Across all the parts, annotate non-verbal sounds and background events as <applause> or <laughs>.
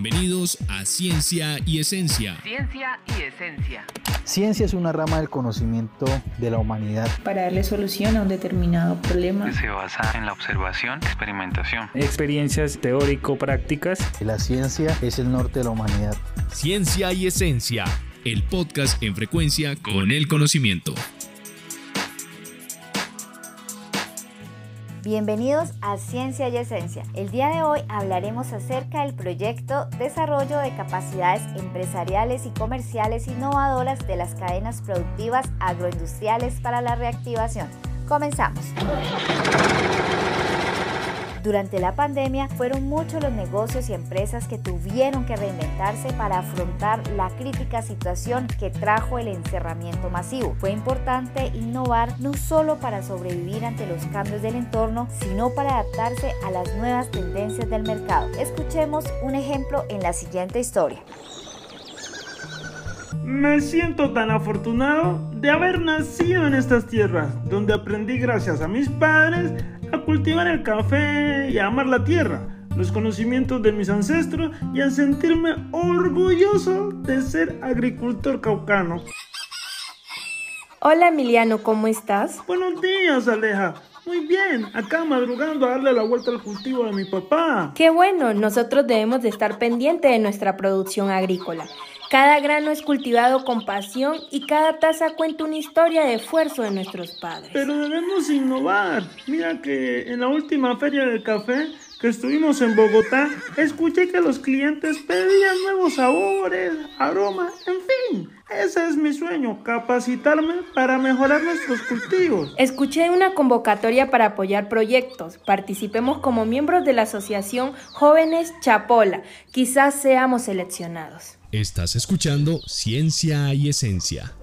Bienvenidos a Ciencia y Esencia. Ciencia y Esencia. Ciencia es una rama del conocimiento de la humanidad. Para darle solución a un determinado problema. Se basa en la observación, experimentación. Experiencias teórico-prácticas. La ciencia es el norte de la humanidad. Ciencia y Esencia, el podcast en frecuencia con el conocimiento. Bienvenidos a Ciencia y Esencia. El día de hoy hablaremos acerca del proyecto Desarrollo de Capacidades Empresariales y Comerciales Innovadoras de las Cadenas Productivas Agroindustriales para la Reactivación. Comenzamos. Durante la pandemia fueron muchos los negocios y empresas que tuvieron que reinventarse para afrontar la crítica situación que trajo el encerramiento masivo. Fue importante innovar no solo para sobrevivir ante los cambios del entorno, sino para adaptarse a las nuevas tendencias del mercado. Escuchemos un ejemplo en la siguiente historia. Me siento tan afortunado de haber nacido en estas tierras, donde aprendí gracias a mis padres a cultivar el café y a amar la tierra, los conocimientos de mis ancestros y a sentirme orgulloso de ser agricultor caucano. Hola Emiliano, ¿cómo estás? Buenos días, Aleja. Muy bien, acá madrugando a darle la vuelta al cultivo de mi papá. Qué bueno, nosotros debemos de estar pendientes de nuestra producción agrícola. Cada grano es cultivado con pasión y cada taza cuenta una historia de esfuerzo de nuestros padres. Pero debemos innovar. Mira que en la última feria del café que estuvimos en Bogotá, escuché que los clientes pedían nuevos sabores, aromas, en fin. Ese es mi sueño, capacitarme para mejorar nuestros cultivos. Escuché una convocatoria para apoyar proyectos. Participemos como miembros de la asociación Jóvenes Chapola. Quizás seamos seleccionados. Estás escuchando Ciencia y Esencia.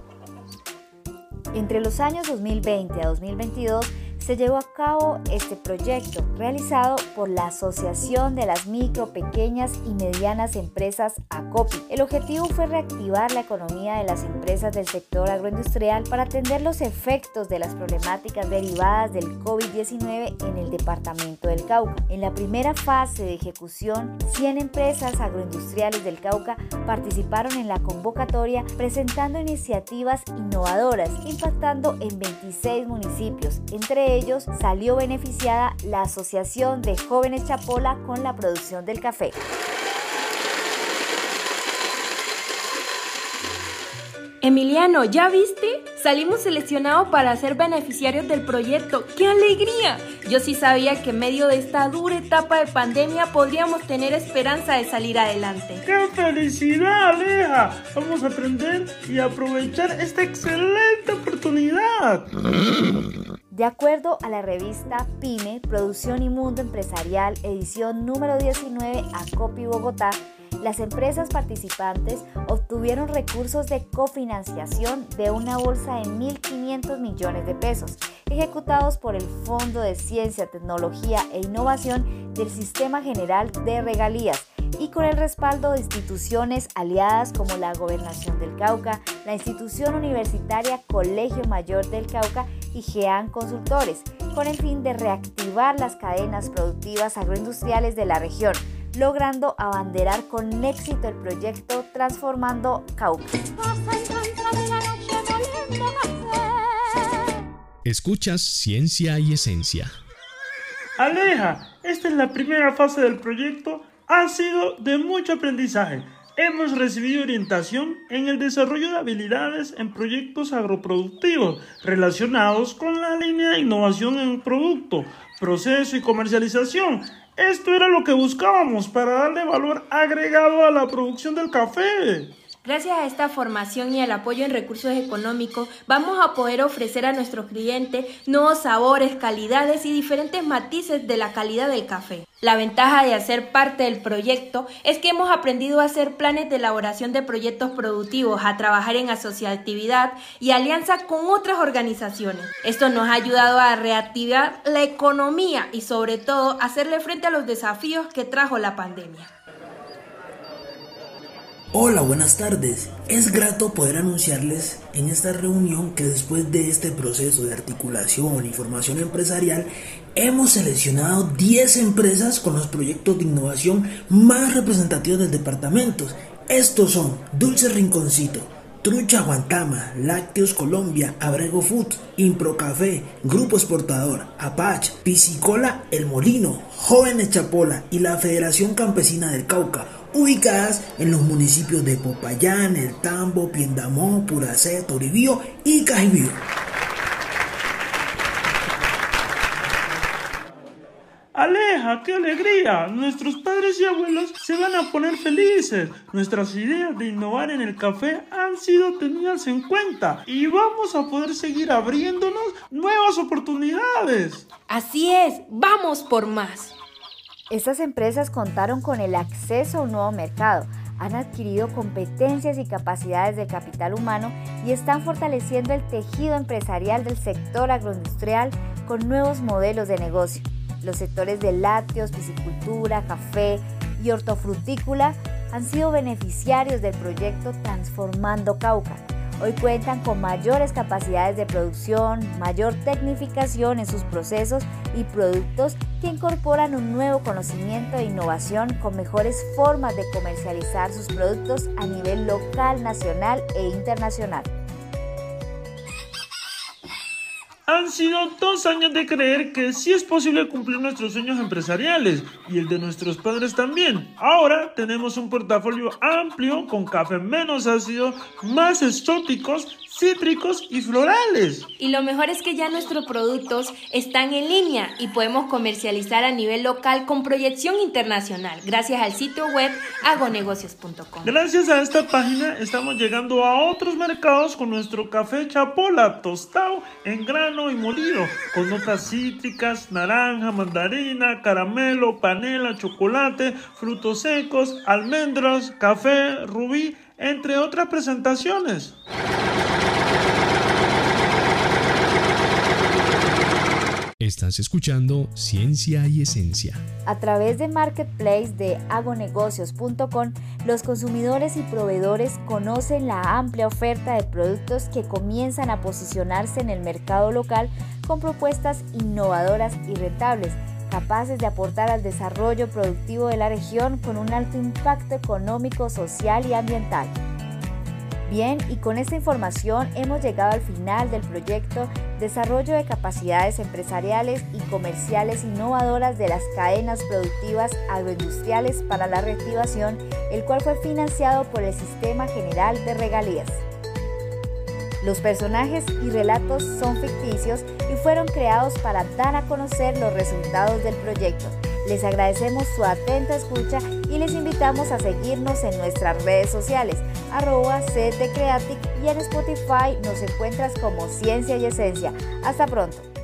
Entre los años 2020 a 2022, se llevó a cabo este proyecto realizado por la Asociación de las Micro, Pequeñas y Medianas Empresas ACOPI. El objetivo fue reactivar la economía de las empresas del sector agroindustrial para atender los efectos de las problemáticas derivadas del COVID-19 en el departamento del Cauca. En la primera fase de ejecución, 100 empresas agroindustriales del Cauca participaron en la convocatoria presentando iniciativas innovadoras impactando en 26 municipios, entre ellos salió beneficiada la Asociación de Jóvenes Chapola con la producción del café. Emiliano, ¿ya viste? Salimos seleccionados para ser beneficiarios del proyecto. ¡Qué alegría! Yo sí sabía que en medio de esta dura etapa de pandemia podríamos tener esperanza de salir adelante. ¡Qué felicidad, Aleja! Vamos a aprender y aprovechar esta excelente oportunidad. <laughs> De acuerdo a la revista PYME, Producción y Mundo Empresarial, edición número 19, Acopi Bogotá, las empresas participantes obtuvieron recursos de cofinanciación de una bolsa de 1.500 millones de pesos, ejecutados por el Fondo de Ciencia, Tecnología e Innovación del Sistema General de Regalías y con el respaldo de instituciones aliadas como la Gobernación del Cauca, la institución universitaria Colegio Mayor del Cauca y GEAN Consultores, con el fin de reactivar las cadenas productivas agroindustriales de la región logrando abanderar con éxito el proyecto Transformando Cauca. Escuchas Ciencia y Esencia. Aleja, esta es la primera fase del proyecto. Ha sido de mucho aprendizaje. Hemos recibido orientación en el desarrollo de habilidades en proyectos agroproductivos relacionados con la línea de innovación en producto, proceso y comercialización esto era lo que buscábamos para darle valor agregado a la producción del café. Gracias a esta formación y al apoyo en recursos económicos, vamos a poder ofrecer a nuestros clientes nuevos sabores, calidades y diferentes matices de la calidad del café. La ventaja de hacer parte del proyecto es que hemos aprendido a hacer planes de elaboración de proyectos productivos, a trabajar en asociatividad y alianza con otras organizaciones. Esto nos ha ayudado a reactivar la economía y sobre todo hacerle frente a los desafíos que trajo la pandemia. Hola, buenas tardes. Es grato poder anunciarles en esta reunión que después de este proceso de articulación y formación empresarial, hemos seleccionado 10 empresas con los proyectos de innovación más representativos del departamento. Estos son Dulce Rinconcito, Trucha Guantama, Lácteos Colombia, Abrego Food, Impro Café, Grupo Exportador, Apache, Piscicola El Molino, Jóvenes Chapola y la Federación Campesina del Cauca ubicadas en los municipios de Popayán, El Tambo, Piendamó, Puracé, Toribío y Cajibío. Aleja, qué alegría. Nuestros padres y abuelos se van a poner felices. Nuestras ideas de innovar en el café han sido tenidas en cuenta y vamos a poder seguir abriéndonos nuevas oportunidades. Así es, vamos por más. Estas empresas contaron con el acceso a un nuevo mercado, han adquirido competencias y capacidades de capital humano y están fortaleciendo el tejido empresarial del sector agroindustrial con nuevos modelos de negocio. Los sectores de lácteos, piscicultura, café y hortofrutícola han sido beneficiarios del proyecto Transformando Cauca Hoy cuentan con mayores capacidades de producción, mayor tecnificación en sus procesos y productos que incorporan un nuevo conocimiento e innovación con mejores formas de comercializar sus productos a nivel local, nacional e internacional. Han sido dos años de creer que sí es posible cumplir nuestros sueños empresariales y el de nuestros padres también. Ahora tenemos un portafolio amplio con café menos ácido, más exóticos cítricos y florales. Y lo mejor es que ya nuestros productos están en línea y podemos comercializar a nivel local con proyección internacional gracias al sitio web agonegocios.com. Gracias a esta página estamos llegando a otros mercados con nuestro café chapola tostado en grano y molido con notas cítricas, naranja, mandarina, caramelo, panela, chocolate, frutos secos, almendras, café, rubí, entre otras presentaciones. Estás escuchando Ciencia y Esencia. A través de Marketplace de agonegocios.com, los consumidores y proveedores conocen la amplia oferta de productos que comienzan a posicionarse en el mercado local con propuestas innovadoras y rentables, capaces de aportar al desarrollo productivo de la región con un alto impacto económico, social y ambiental. Bien, y con esta información hemos llegado al final del proyecto Desarrollo de capacidades empresariales y comerciales innovadoras de las cadenas productivas agroindustriales para la reactivación, el cual fue financiado por el Sistema General de Regalías. Los personajes y relatos son ficticios y fueron creados para dar a conocer los resultados del proyecto. Les agradecemos su atenta escucha y les invitamos a seguirnos en nuestras redes sociales, arroba CTCreatic y en Spotify nos encuentras como Ciencia y Esencia. Hasta pronto.